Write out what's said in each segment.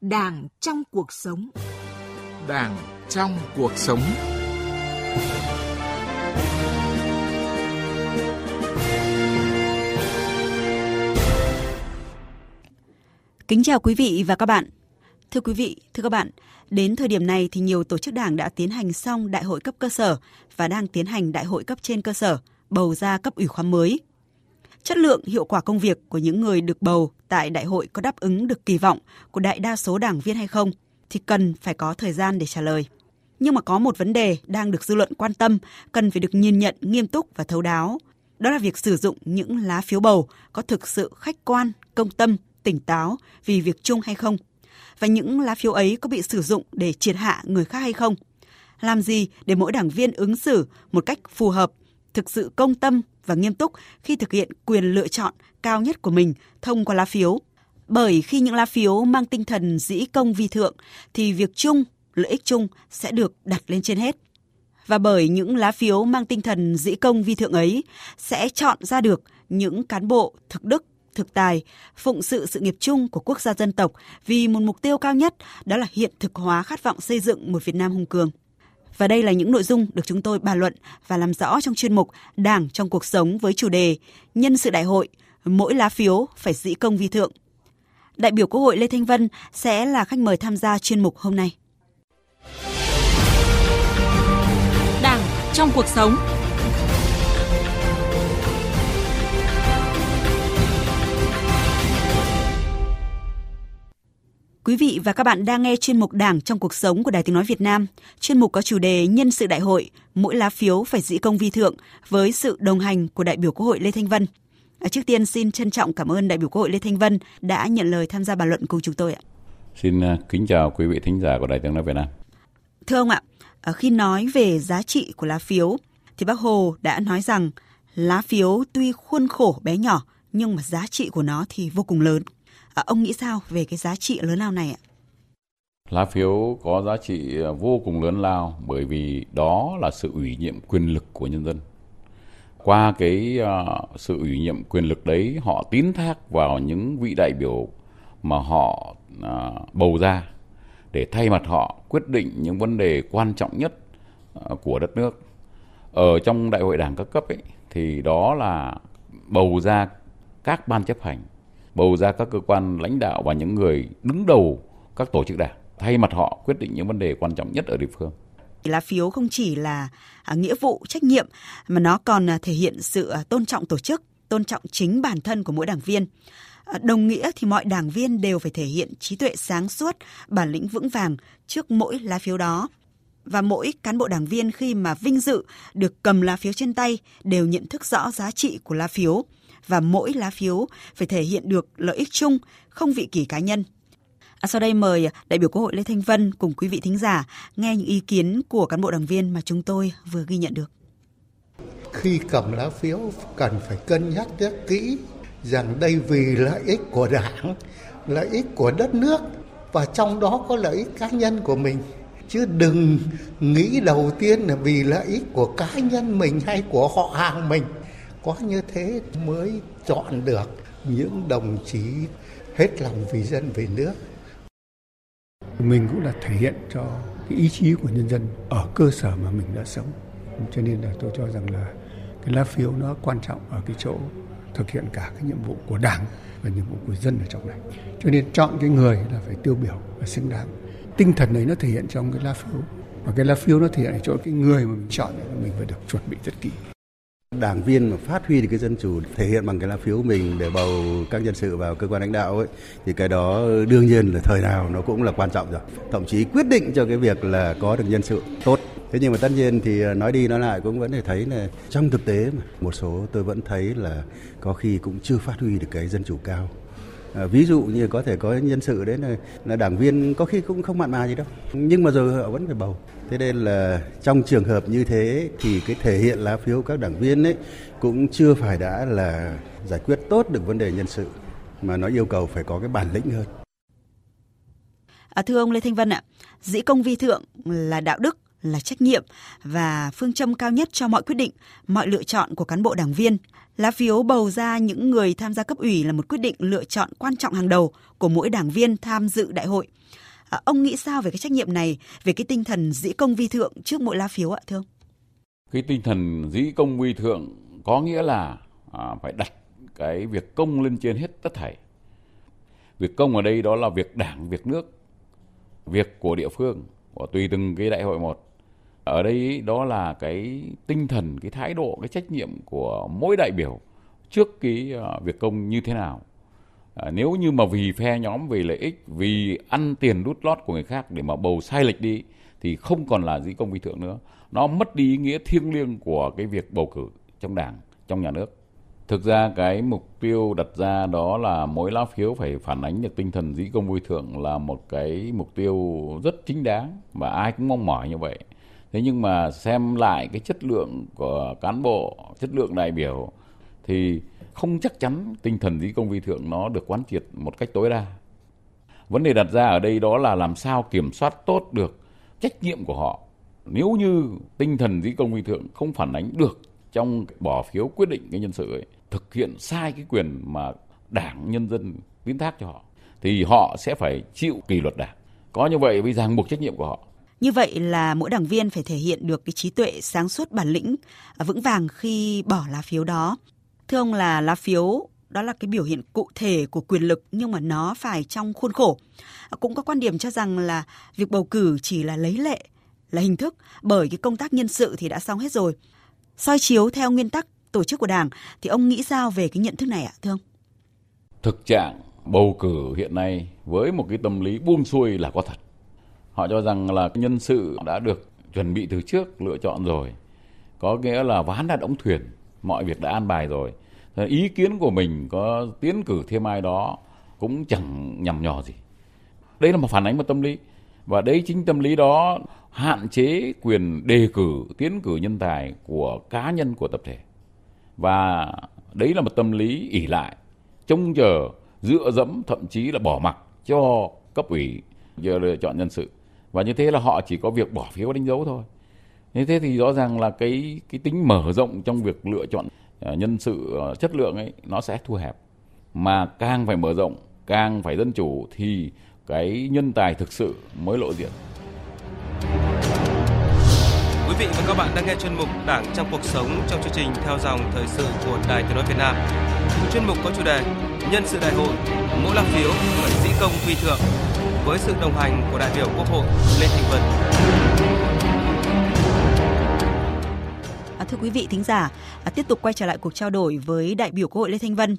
Đảng trong cuộc sống. Đảng trong cuộc sống. Kính chào quý vị và các bạn. Thưa quý vị, thưa các bạn, đến thời điểm này thì nhiều tổ chức đảng đã tiến hành xong đại hội cấp cơ sở và đang tiến hành đại hội cấp trên cơ sở, bầu ra cấp ủy khóa mới. Chất lượng, hiệu quả công việc của những người được bầu tại đại hội có đáp ứng được kỳ vọng của đại đa số đảng viên hay không thì cần phải có thời gian để trả lời. Nhưng mà có một vấn đề đang được dư luận quan tâm, cần phải được nhìn nhận nghiêm túc và thấu đáo. Đó là việc sử dụng những lá phiếu bầu có thực sự khách quan, công tâm, tỉnh táo vì việc chung hay không. Và những lá phiếu ấy có bị sử dụng để triệt hạ người khác hay không. Làm gì để mỗi đảng viên ứng xử một cách phù hợp, thực sự công tâm và nghiêm túc khi thực hiện quyền lựa chọn cao nhất của mình thông qua lá phiếu. Bởi khi những lá phiếu mang tinh thần dĩ công vi thượng thì việc chung, lợi ích chung sẽ được đặt lên trên hết. Và bởi những lá phiếu mang tinh thần dĩ công vi thượng ấy sẽ chọn ra được những cán bộ thực đức, thực tài, phụng sự sự nghiệp chung của quốc gia dân tộc vì một mục tiêu cao nhất đó là hiện thực hóa khát vọng xây dựng một Việt Nam hùng cường. Và đây là những nội dung được chúng tôi bàn luận và làm rõ trong chuyên mục Đảng trong cuộc sống với chủ đề Nhân sự đại hội, mỗi lá phiếu phải dĩ công vi thượng. Đại biểu Quốc hội Lê Thanh Vân sẽ là khách mời tham gia chuyên mục hôm nay. Đảng trong cuộc sống. Quý vị và các bạn đang nghe chuyên mục Đảng trong cuộc sống của Đài Tiếng Nói Việt Nam. Chuyên mục có chủ đề Nhân sự đại hội, mỗi lá phiếu phải dĩ công vi thượng với sự đồng hành của đại biểu Quốc hội Lê Thanh Vân. À, trước tiên xin trân trọng cảm ơn đại biểu Quốc hội Lê Thanh Vân đã nhận lời tham gia bàn luận cùng chúng tôi ạ. Xin à, kính chào quý vị thính giả của Đài Tiếng Nói Việt Nam. Thưa ông ạ, à, khi nói về giá trị của lá phiếu thì bác Hồ đã nói rằng lá phiếu tuy khuôn khổ bé nhỏ nhưng mà giá trị của nó thì vô cùng lớn. À, ông nghĩ sao về cái giá trị lớn lao này ạ? Lá phiếu có giá trị à, vô cùng lớn lao bởi vì đó là sự ủy nhiệm quyền lực của nhân dân. Qua cái uh, sự ủy nhiệm quyền lực đấy, họ tín thác vào những vị đại biểu mà họ uh, bầu ra để thay mặt họ quyết định những vấn đề quan trọng nhất uh, của đất nước. Ở trong đại hội đảng các cấp ấy, thì đó là bầu ra các ban chấp hành bầu ra các cơ quan lãnh đạo và những người đứng đầu các tổ chức đảng, thay mặt họ quyết định những vấn đề quan trọng nhất ở địa phương. Lá phiếu không chỉ là à, nghĩa vụ, trách nhiệm, mà nó còn à, thể hiện sự à, tôn trọng tổ chức, tôn trọng chính bản thân của mỗi đảng viên. Đồng nghĩa thì mọi đảng viên đều phải thể hiện trí tuệ sáng suốt, bản lĩnh vững vàng trước mỗi lá phiếu đó. Và mỗi cán bộ đảng viên khi mà vinh dự được cầm lá phiếu trên tay đều nhận thức rõ giá trị của lá phiếu và mỗi lá phiếu phải thể hiện được lợi ích chung, không vị kỷ cá nhân. À, sau đây mời đại biểu Quốc hội Lê Thanh Vân cùng quý vị thính giả nghe những ý kiến của cán bộ đảng viên mà chúng tôi vừa ghi nhận được. Khi cầm lá phiếu cần phải cân nhắc rất kỹ rằng đây vì lợi ích của đảng, lợi ích của đất nước và trong đó có lợi ích cá nhân của mình chứ đừng nghĩ đầu tiên là vì lợi ích của cá nhân mình hay của họ hàng mình có như thế mới chọn được những đồng chí hết lòng vì dân, vì nước. Mình cũng là thể hiện cho cái ý chí của nhân dân ở cơ sở mà mình đã sống. Cho nên là tôi cho rằng là cái lá phiếu nó quan trọng ở cái chỗ thực hiện cả cái nhiệm vụ của đảng và nhiệm vụ của dân ở trong này. Cho nên chọn cái người là phải tiêu biểu và xứng đáng. Tinh thần này nó thể hiện trong cái lá phiếu. Và cái lá phiếu nó thể hiện ở chỗ cái người mà mình chọn mình phải được chuẩn bị rất kỹ đảng viên mà phát huy được cái dân chủ thể hiện bằng cái lá phiếu mình để bầu các nhân sự vào cơ quan lãnh đạo ấy, thì cái đó đương nhiên là thời nào nó cũng là quan trọng rồi. Thậm chí quyết định cho cái việc là có được nhân sự tốt. Thế nhưng mà tất nhiên thì à, nói đi nói lại cũng vẫn thể thấy là trong thực tế mà, một số tôi vẫn thấy là có khi cũng chưa phát huy được cái dân chủ cao. À, ví dụ như có thể có nhân sự đấy là, là đảng viên có khi cũng không mặn mà gì đâu. Nhưng mà rồi họ vẫn phải bầu. Thế nên là trong trường hợp như thế thì cái thể hiện lá phiếu các đảng viên ấy cũng chưa phải đã là giải quyết tốt được vấn đề nhân sự mà nó yêu cầu phải có cái bản lĩnh hơn. À, thưa ông Lê Thanh Vân ạ dĩ công vi thượng là đạo đức là trách nhiệm và phương châm cao nhất cho mọi quyết định, mọi lựa chọn của cán bộ đảng viên. Lá phiếu bầu ra những người tham gia cấp ủy là một quyết định lựa chọn quan trọng hàng đầu của mỗi đảng viên tham dự đại hội. À, ông nghĩ sao về cái trách nhiệm này, về cái tinh thần dĩ công vi thượng trước mỗi lá phiếu ạ thưa ông? Cái tinh thần dĩ công vi thượng có nghĩa là à, phải đặt cái việc công lên trên hết tất thảy. Việc công ở đây đó là việc đảng, việc nước, việc của địa phương, của tùy từng cái đại hội một. Ở đây đó là cái tinh thần, cái thái độ, cái trách nhiệm của mỗi đại biểu trước cái ờ, việc công như thế nào. À, nếu như mà vì phe nhóm, vì lợi ích, vì ăn tiền đút lót của người khác để mà bầu sai lệch đi thì không còn là dĩ công vi thượng nữa. Nó mất đi ý nghĩa thiêng liêng của cái việc bầu cử trong đảng, trong nhà nước. Thực ra cái mục tiêu đặt ra đó là mỗi lá phiếu phải phản ánh được tinh thần dĩ công vui thượng là một cái mục tiêu rất chính đáng và ai cũng mong mỏi như vậy. Thế nhưng mà xem lại cái chất lượng của cán bộ, chất lượng đại biểu thì không chắc chắn tinh thần dĩ công vi thượng nó được quán triệt một cách tối đa. Vấn đề đặt ra ở đây đó là làm sao kiểm soát tốt được trách nhiệm của họ. Nếu như tinh thần dĩ công vi thượng không phản ánh được trong bỏ phiếu quyết định cái nhân sự ấy thực hiện sai cái quyền mà đảng nhân dân tín thác cho họ thì họ sẽ phải chịu kỷ luật đảng có như vậy mới ràng buộc trách nhiệm của họ như vậy là mỗi đảng viên phải thể hiện được cái trí tuệ sáng suốt bản lĩnh à, vững vàng khi bỏ lá phiếu đó thưa ông là lá phiếu, đó là cái biểu hiện cụ thể của quyền lực, nhưng mà nó phải trong khuôn khổ à, cũng có quan điểm cho rằng là việc bầu cử chỉ là lấy lệ, là hình thức, bởi cái công tác nhân sự thì đã xong hết rồi soi chiếu theo nguyên tắc tổ chức của Đảng, thì ông nghĩ sao về cái nhận thức này ạ, thưa ông? Thực trạng bầu cử hiện nay với một cái tâm lý buông xuôi là có thật. Họ cho rằng là nhân sự đã được chuẩn bị từ trước lựa chọn rồi. Có nghĩa là ván đã đóng thuyền, mọi việc đã an bài rồi. Ý kiến của mình có tiến cử thêm ai đó cũng chẳng nhằm nhò gì. Đây là một phản ánh một tâm lý. Và đấy chính tâm lý đó hạn chế quyền đề cử, tiến cử nhân tài của cá nhân của tập thể và đấy là một tâm lý ỉ lại trông chờ dựa dẫm thậm chí là bỏ mặc cho cấp ủy giờ lựa chọn nhân sự và như thế là họ chỉ có việc bỏ phiếu đánh dấu thôi. Như thế thì rõ ràng là cái cái tính mở rộng trong việc lựa chọn ờ, nhân sự ờ, chất lượng ấy nó sẽ thu hẹp. Mà càng phải mở rộng càng phải dân chủ thì cái nhân tài thực sự mới lộ diện. Quý vị và các bạn đang nghe chuyên mục Đảng trong cuộc sống trong chương trình theo dòng thời sự của Đài Tiếng nói Việt Nam. Chuyên mục có chủ đề Nhân sự đại hội, mỗi lá phiếu phải sĩ công quy thượng với sự đồng hành của đại biểu Quốc hội Lê Thành Vân. À, thưa quý vị thính giả, à, tiếp tục quay trở lại cuộc trao đổi với đại biểu Quốc hội Lê Thanh Vân.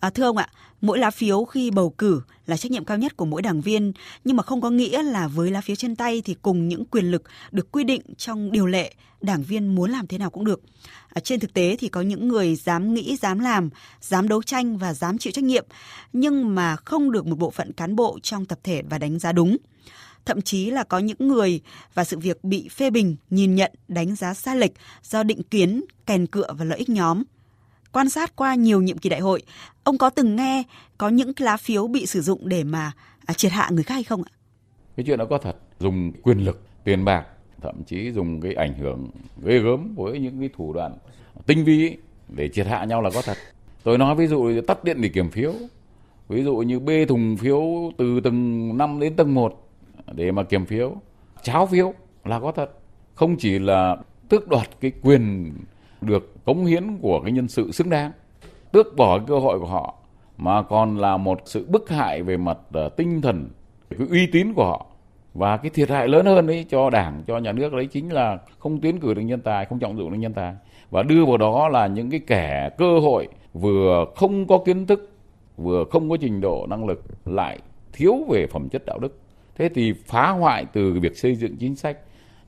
À, thưa ông ạ, mỗi lá phiếu khi bầu cử là trách nhiệm cao nhất của mỗi đảng viên, nhưng mà không có nghĩa là với lá phiếu trên tay thì cùng những quyền lực được quy định trong điều lệ, đảng viên muốn làm thế nào cũng được. À, trên thực tế thì có những người dám nghĩ, dám làm, dám đấu tranh và dám chịu trách nhiệm, nhưng mà không được một bộ phận cán bộ trong tập thể và đánh giá đúng. Thậm chí là có những người và sự việc bị phê bình, nhìn nhận, đánh giá sai lệch do định kiến, kèn cựa và lợi ích nhóm quan sát qua nhiều nhiệm kỳ đại hội, ông có từng nghe có những lá phiếu bị sử dụng để mà à, triệt hạ người khác hay không ạ? Cái chuyện đó có thật, dùng quyền lực, tiền bạc, thậm chí dùng cái ảnh hưởng ghê gớm với những cái thủ đoạn tinh vi để triệt hạ nhau là có thật. Tôi nói ví dụ tắt điện để kiểm phiếu, ví dụ như bê thùng phiếu từ tầng 5 đến tầng 1 để mà kiểm phiếu, cháo phiếu là có thật. Không chỉ là tước đoạt cái quyền được cống hiến của cái nhân sự xứng đáng, tước bỏ cơ hội của họ, mà còn là một sự bức hại về mặt ờ, tinh thần cái uy tín của họ. Và cái thiệt hại lớn hơn đấy cho đảng, cho nhà nước đấy chính là không tiến cử được nhân tài, không trọng dụng được nhân tài. Và đưa vào đó là những cái kẻ cơ hội vừa không có kiến thức, vừa không có trình độ năng lực, lại thiếu về phẩm chất đạo đức. Thế thì phá hoại từ việc xây dựng chính sách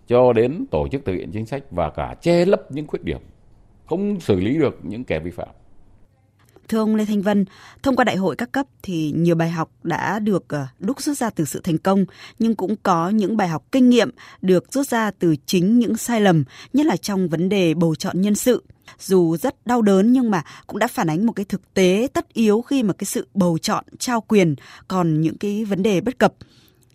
cho đến tổ chức thực hiện chính sách và cả che lấp những khuyết điểm không xử lý được những kẻ vi phạm. Thưa ông Lê Thanh Vân, thông qua đại hội các cấp thì nhiều bài học đã được ờ, đúc rút ra từ sự thành công, nhưng cũng có những bài học kinh nghiệm được rút ra từ chính những sai lầm, nhất là trong vấn đề bầu chọn nhân sự. Dù rất đau đớn nhưng mà cũng đã phản ánh một cái thực tế tất yếu khi mà cái sự bầu chọn trao quyền còn những cái vấn đề bất cập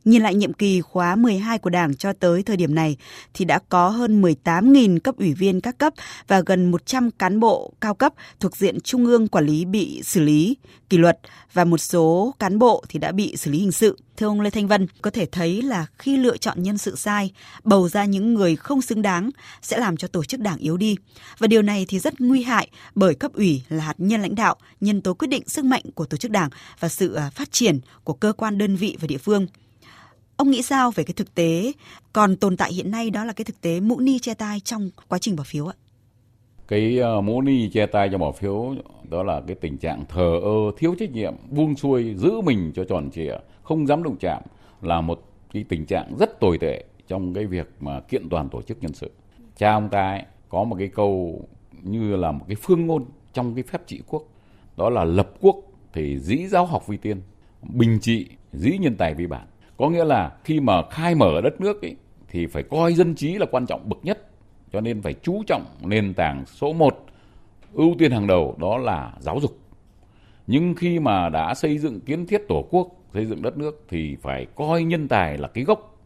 Nhìn lại nhiệm kỳ khóa 12 của Đảng cho tới thời điểm này thì đã có hơn 18.000 cấp ủy viên các cấp và gần 100 cán bộ cao cấp thuộc diện trung ương quản lý bị xử lý kỷ luật và một số cán bộ thì đã bị xử lý hình sự. Thưa ông Lê Thanh Vân, có thể thấy là khi lựa chọn nhân sự sai, bầu ra những người không xứng đáng sẽ làm cho tổ chức đảng yếu đi. Và điều này thì rất nguy hại bởi cấp ủy là hạt nhân lãnh đạo, nhân tố quyết định sức mạnh của tổ chức đảng và sự à, phát triển của cơ quan đơn vị và địa phương. Ông nghĩ sao về cái thực tế còn tồn tại hiện nay đó là cái thực tế mũ ni che tai trong quá trình bỏ phiếu ạ? Cái uh, mũ ni che tai cho bỏ phiếu đó là cái tình trạng thờ ơ, thiếu trách nhiệm, buông xuôi, giữ mình cho tròn trịa, không dám động chạm là một cái tình trạng rất tồi tệ trong cái việc mà kiện toàn tổ chức nhân sự. Cha ông ta ấy, có một cái câu như là một cái phương ngôn trong cái phép trị quốc đó là lập quốc thì dĩ giáo học vi tiên bình trị dĩ nhân tài vi bản có nghĩa là khi mà khai mở đất nước ấy, thì phải coi dân trí là quan trọng bậc nhất. Cho nên phải chú trọng nền tảng số 1 ưu tiên hàng đầu đó là giáo dục. Nhưng khi mà đã xây dựng kiến thiết tổ quốc xây dựng đất nước thì phải coi nhân tài là cái gốc.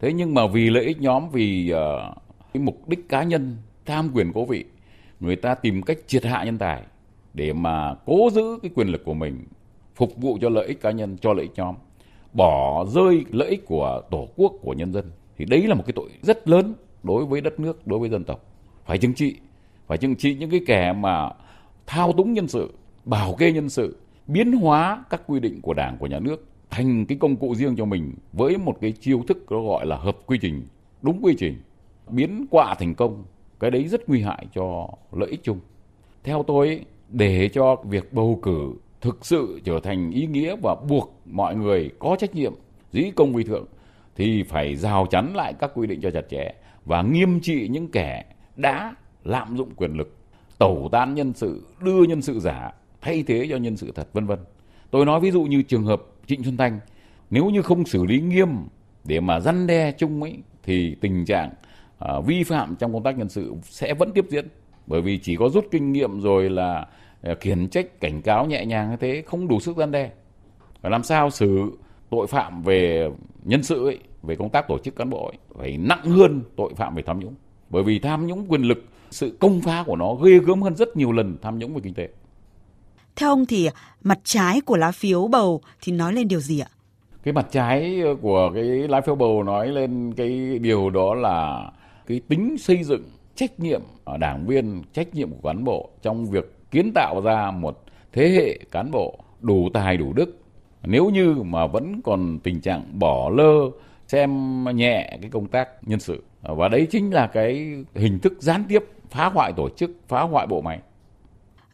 Thế nhưng mà vì lợi ích nhóm vì uh, cái mục đích cá nhân tham quyền cố vị người ta tìm cách triệt hạ nhân tài để mà cố giữ cái quyền lực của mình phục vụ cho lợi ích cá nhân cho lợi ích nhóm bỏ rơi lợi ích của tổ quốc, của nhân dân, thì đấy là một cái tội rất lớn đối với đất nước, đối với dân tộc. Phải chứng trị, phải chứng trị những cái kẻ mà thao túng nhân sự, bảo kê nhân sự, biến hóa các quy định của đảng, của nhà nước, thành cái công cụ riêng cho mình với một cái chiêu thức nó gọi là hợp quy trình, đúng quy trình, biến quạ thành công. Cái đấy rất nguy hại cho lợi ích chung. Theo tôi để cho việc bầu cử thực sự trở thành ý nghĩa và buộc mọi người có trách nhiệm dĩ công vi thượng thì phải rào chắn lại các quy định cho chặt chẽ và nghiêm trị những kẻ đã lạm dụng quyền lực tẩu tán nhân sự đưa nhân sự giả thay thế cho nhân sự thật vân vân. Tôi nói ví dụ như trường hợp trịnh xuân thanh nếu như không xử lý nghiêm để mà răn đe chung ấy thì tình trạng uh, vi phạm trong công tác nhân sự sẽ vẫn tiếp diễn. Bởi vì chỉ có rút kinh nghiệm rồi là uh, khiển trách cảnh cáo nhẹ nhàng như thế không đủ sức răn đe. Và làm sao xử tội phạm về nhân sự ấy, về công tác tổ chức cán bộ ấy, phải nặng hơn tội phạm về tham nhũng. Bởi vì tham nhũng quyền lực sự công phá của nó ghê gớm hơn rất nhiều lần tham nhũng về kinh tế. Theo ông thì mặt trái của lá phiếu bầu thì nói lên điều gì ạ? Cái mặt trái của cái lá phiếu bầu nói lên cái điều đó là cái tính xây dựng trách nhiệm ở đảng viên trách nhiệm của cán bộ trong việc kiến tạo ra một thế hệ cán bộ đủ tài, đủ đức. Nếu như mà vẫn còn tình trạng bỏ lơ, xem nhẹ cái công tác nhân sự. Và đấy chính là cái hình thức gián tiếp phá hoại tổ chức, phá hoại bộ máy.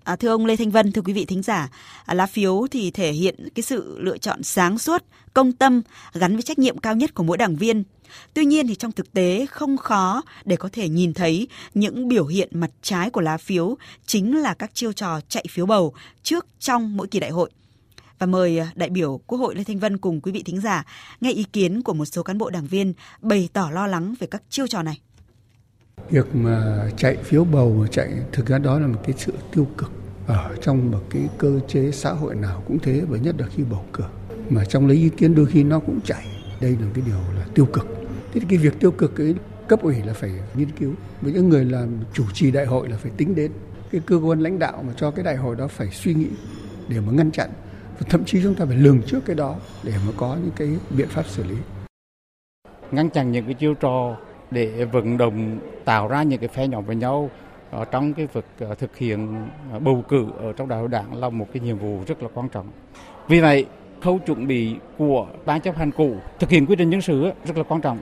À, thưa ông Lê Thanh Vân, thưa quý vị thính giả, à, lá phiếu thì thể hiện cái sự lựa chọn sáng suốt, công tâm gắn với trách nhiệm cao nhất của mỗi đảng viên. Tuy nhiên thì trong thực tế không khó để có thể nhìn thấy những biểu hiện mặt trái của lá phiếu chính là các chiêu trò chạy phiếu bầu trước trong mỗi kỳ đại hội. Và mời à, đại biểu Quốc hội Lê Thanh Vân cùng quý vị thính giả nghe ý kiến của một số cán bộ đảng viên bày tỏ lo lắng về các chiêu trò này. Việc mà chạy phiếu bầu, chạy, thực ra đó là một cái sự tiêu cực ở trong một cái cơ chế xã hội nào cũng thế, và nhất là khi bầu cử. Mà trong lấy ý kiến đôi khi nó cũng chạy đây là cái điều là tiêu cực. Thế thì cái việc tiêu cực ấy, cấp ủy là phải nghiên cứu. Với những người làm chủ trì đại hội là phải tính đến cái cơ quan lãnh đạo mà cho cái đại hội đó phải suy nghĩ để mà ngăn chặn. Và thậm chí chúng ta phải lường trước cái đó để mà có những cái biện pháp xử lý. Ngăn chặn những cái chiêu trò để vận động tạo ra những cái phe nhóm với nhau ở trong cái việc ờ, thực hiện ờ, bầu cử ở trong đại hội đảng là một cái nhiệm vụ rất là quan trọng. Vì vậy, khâu chuẩn bị của ban chấp hành cũ thực hiện quy trình nhân sự rất là quan trọng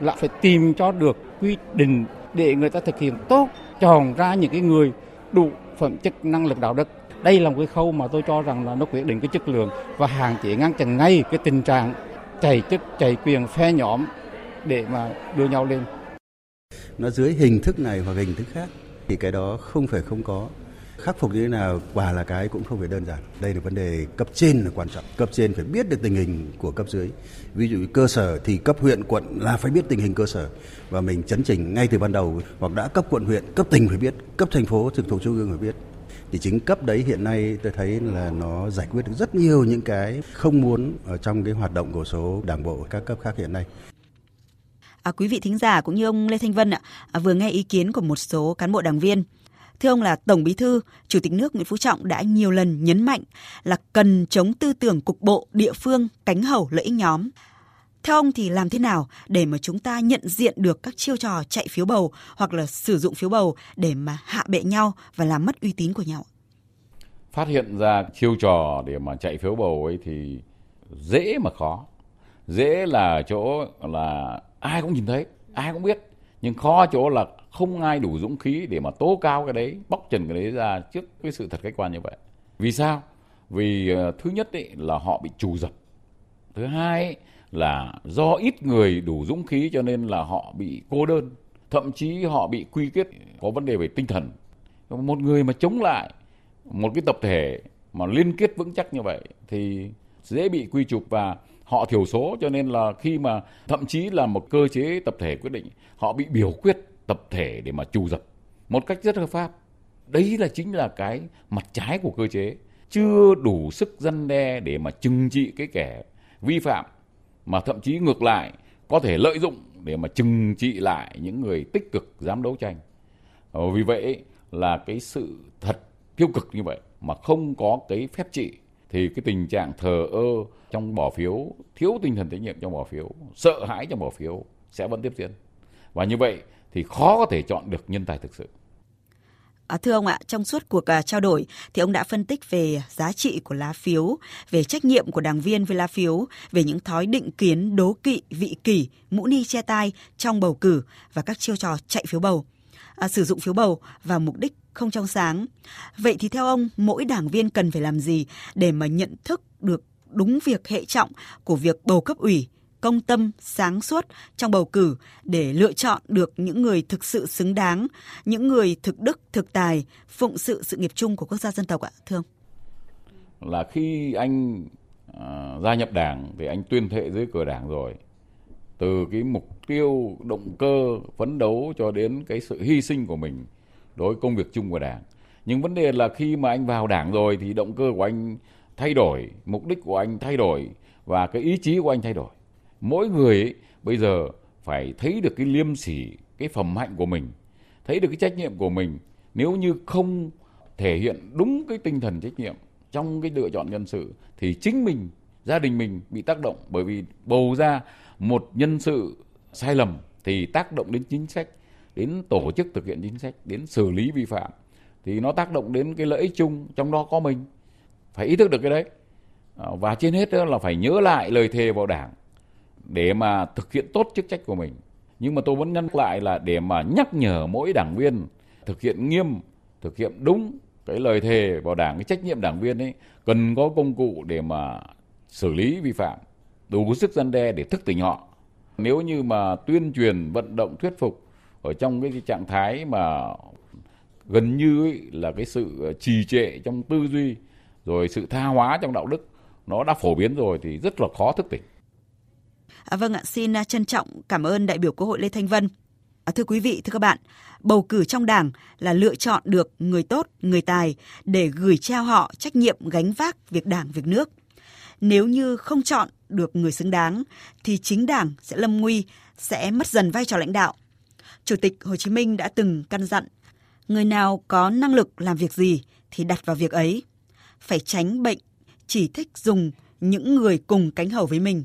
là phải tìm cho được quy định để người ta thực hiện tốt chọn ra những cái người đủ phẩm chất năng lực đạo đức đây là một cái khâu mà tôi cho rằng là nó quyết định cái chất lượng và hạn chế ngăn chặn ngay cái tình trạng chạy chức chạy quyền phe nhóm để mà đưa nhau lên. Nó dưới hình thức này hoặc hình thức khác thì cái đó không phải không có. Khắc phục như thế nào quả là cái cũng không phải đơn giản. Đây là vấn đề cấp trên là quan trọng. Cấp trên phải biết được tình hình của cấp dưới. Ví dụ cơ sở thì cấp huyện, quận là phải biết tình hình cơ sở. Và mình chấn chỉnh ngay từ ban đầu hoặc đã cấp quận, huyện, cấp tỉnh phải biết, cấp thành phố trực thuộc trung ương phải biết. Thì chính cấp đấy hiện nay tôi thấy là nó giải quyết được rất nhiều những cái không muốn ở trong cái hoạt động của số đảng bộ các cấp khác hiện nay. À, quý vị thính giả cũng như ông Lê Thanh Vân ạ, à, vừa nghe ý kiến của một số cán bộ đảng viên. Thưa ông là Tổng Bí thư, Chủ tịch nước Nguyễn Phú Trọng đã nhiều lần nhấn mạnh là cần chống tư tưởng cục bộ, địa phương, cánh hầu lợi ích nhóm. Theo ông thì làm thế nào để mà chúng ta nhận diện được các chiêu trò chạy phiếu bầu hoặc là sử dụng phiếu bầu để mà hạ bệ nhau và làm mất uy tín của nhau? Phát hiện ra chiêu trò để mà chạy phiếu bầu ấy thì dễ mà khó. Dễ là chỗ là ai cũng nhìn thấy, ai cũng biết. Nhưng khó chỗ là không ai đủ dũng khí để mà tố cao cái đấy, bóc trần cái đấy ra trước cái sự thật khách quan như vậy. Vì sao? Vì uh, thứ nhất ấy là họ bị trù dập. Thứ hai ấy, là do ít người đủ dũng khí cho nên là họ bị cô đơn thậm chí họ bị quy kết có vấn đề về tinh thần một người mà chống lại một cái tập thể mà liên kết vững chắc như vậy thì dễ bị quy chụp và họ thiểu số cho nên là khi mà thậm chí là một cơ chế tập thể quyết định, họ bị biểu quyết tập thể để mà trù dập một cách rất hợp pháp đấy là chính là cái mặt trái của cơ chế chưa đủ sức dân đe để mà trừng trị cái kẻ vi phạm, mà thậm chí ngược lại, có thể lợi dụng để mà trừng trị lại những người tích cực dám đấu tranh. Ờ, vì vậy là cái sự thật tiêu cực như vậy mà không có cái phép trị thì cái tình trạng thờ ơ trong bỏ phiếu, thiếu tinh thần trách nhiệm trong bỏ phiếu, sợ hãi trong bỏ phiếu sẽ vẫn tiếp diễn. Và như vậy thì khó có thể chọn được nhân tài thực sự. À, thưa ông ạ, trong suốt cuộc à, trao đổi thì ông đã phân tích về giá trị của lá phiếu, về trách nhiệm của đảng viên với lá phiếu, về những thói định kiến đố kỵ, vị kỷ, mũ ni che tai trong bầu cử và các chiêu trò chạy phiếu bầu, à, sử dụng phiếu bầu vào mục đích không trong sáng. Vậy thì theo ông, mỗi đảng viên cần phải làm gì để mà nhận thức được đúng việc hệ trọng của việc bầu cấp ủy công tâm, sáng suốt trong bầu cử để lựa chọn được những người thực sự xứng đáng, những người thực đức, thực tài, phụng sự sự nghiệp chung của quốc gia dân tộc ạ, thưa ông? Là khi anh à, gia nhập đảng thì anh tuyên thệ dưới cờ đảng rồi. Từ cái mục tiêu, động cơ, phấn đấu cho đến cái sự hy sinh của mình đối với công việc chung của đảng. Nhưng vấn đề là khi mà anh vào đảng rồi thì động cơ của anh thay đổi, mục đích của anh thay đổi và cái ý chí của anh thay đổi mỗi người ấy, bây giờ phải thấy được cái liêm sỉ cái phẩm hạnh của mình thấy được cái trách nhiệm của mình nếu như không thể hiện đúng cái tinh thần trách nhiệm trong cái lựa chọn nhân sự thì chính mình gia đình mình bị tác động bởi vì bầu ra một nhân sự sai lầm thì tác động đến chính sách, đến tổ chức thực hiện chính sách, đến xử lý vi phạm, thì nó tác động đến cái lợi ích chung trong đó có mình. Phải ý thức được cái đấy. À, và trên hết đó là phải nhớ lại lời thề vào đảng để mà thực hiện tốt chức trách của mình. Nhưng mà tôi vẫn nhắc lại là để mà nhắc nhở mỗi đảng viên thực hiện nghiêm, thực hiện đúng cái lời thề vào đảng, cái trách nhiệm đảng viên ấy, cần có công cụ để mà xử lý vi phạm đủ sức gian đe để thức tỉnh họ nếu như mà tuyên truyền vận động thuyết phục ở trong cái trạng thái mà gần như ấy là cái sự ờ, trì trệ trong tư duy rồi sự tha hóa trong đạo đức nó đã phổ biến rồi thì rất là khó thức tỉnh À, vâng ạ, xin à, trân trọng cảm ơn đại biểu Quốc hội Lê Thanh Vân. À, thưa quý vị, thưa các bạn, bầu cử trong đảng là lựa chọn được người tốt, người tài để gửi trao họ trách nhiệm gánh vác việc đảng, việc nước. Nếu như không chọn được người xứng đáng thì chính đảng sẽ lâm nguy, sẽ mất dần vai trò lãnh đạo. Chủ tịch Hồ Chí Minh đã từng căn dặn, người nào có năng lực làm việc gì thì đặt vào việc ấy. Phải tránh bệnh, chỉ thích dùng những người cùng cánh hầu với mình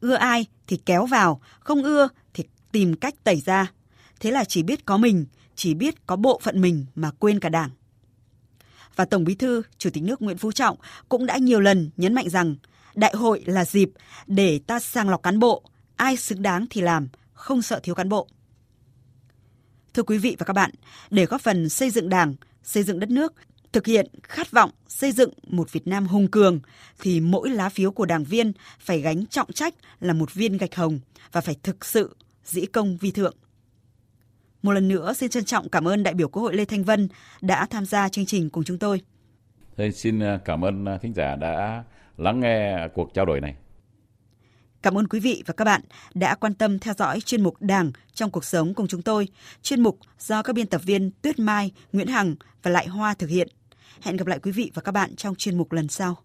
ưa ai thì kéo vào, không ưa thì tìm cách tẩy ra. Thế là chỉ biết có mình, chỉ biết có bộ phận mình mà quên cả đảng. Và Tổng Bí thư, Chủ tịch nước Nguyễn Phú Trọng cũng đã nhiều lần nhấn mạnh rằng đại hội là dịp để ta sàng lọc cán bộ, ai xứng đáng thì làm, không sợ thiếu cán bộ. Thưa quý vị và các bạn, để góp phần xây dựng Đảng, xây dựng đất nước thực hiện khát vọng xây dựng một Việt Nam hùng cường thì mỗi lá phiếu của đảng viên phải gánh trọng trách là một viên gạch hồng và phải thực sự dĩ công vi thượng. Một lần nữa xin trân trọng cảm ơn đại biểu Quốc hội Lê Thanh Vân đã tham gia chương trình cùng chúng tôi. Tôi xin à, cảm ơn à, thính giả đã lắng nghe cuộc trao đổi này. Cảm ơn quý vị và các bạn đã quan tâm theo dõi chuyên mục Đảng trong cuộc sống cùng chúng tôi. Chuyên mục do các biên tập viên Tuyết Mai, Nguyễn Hằng và Lại Hoa thực hiện. Hẹn gặp lại quý vị và các bạn trong chuyên mục lần sau.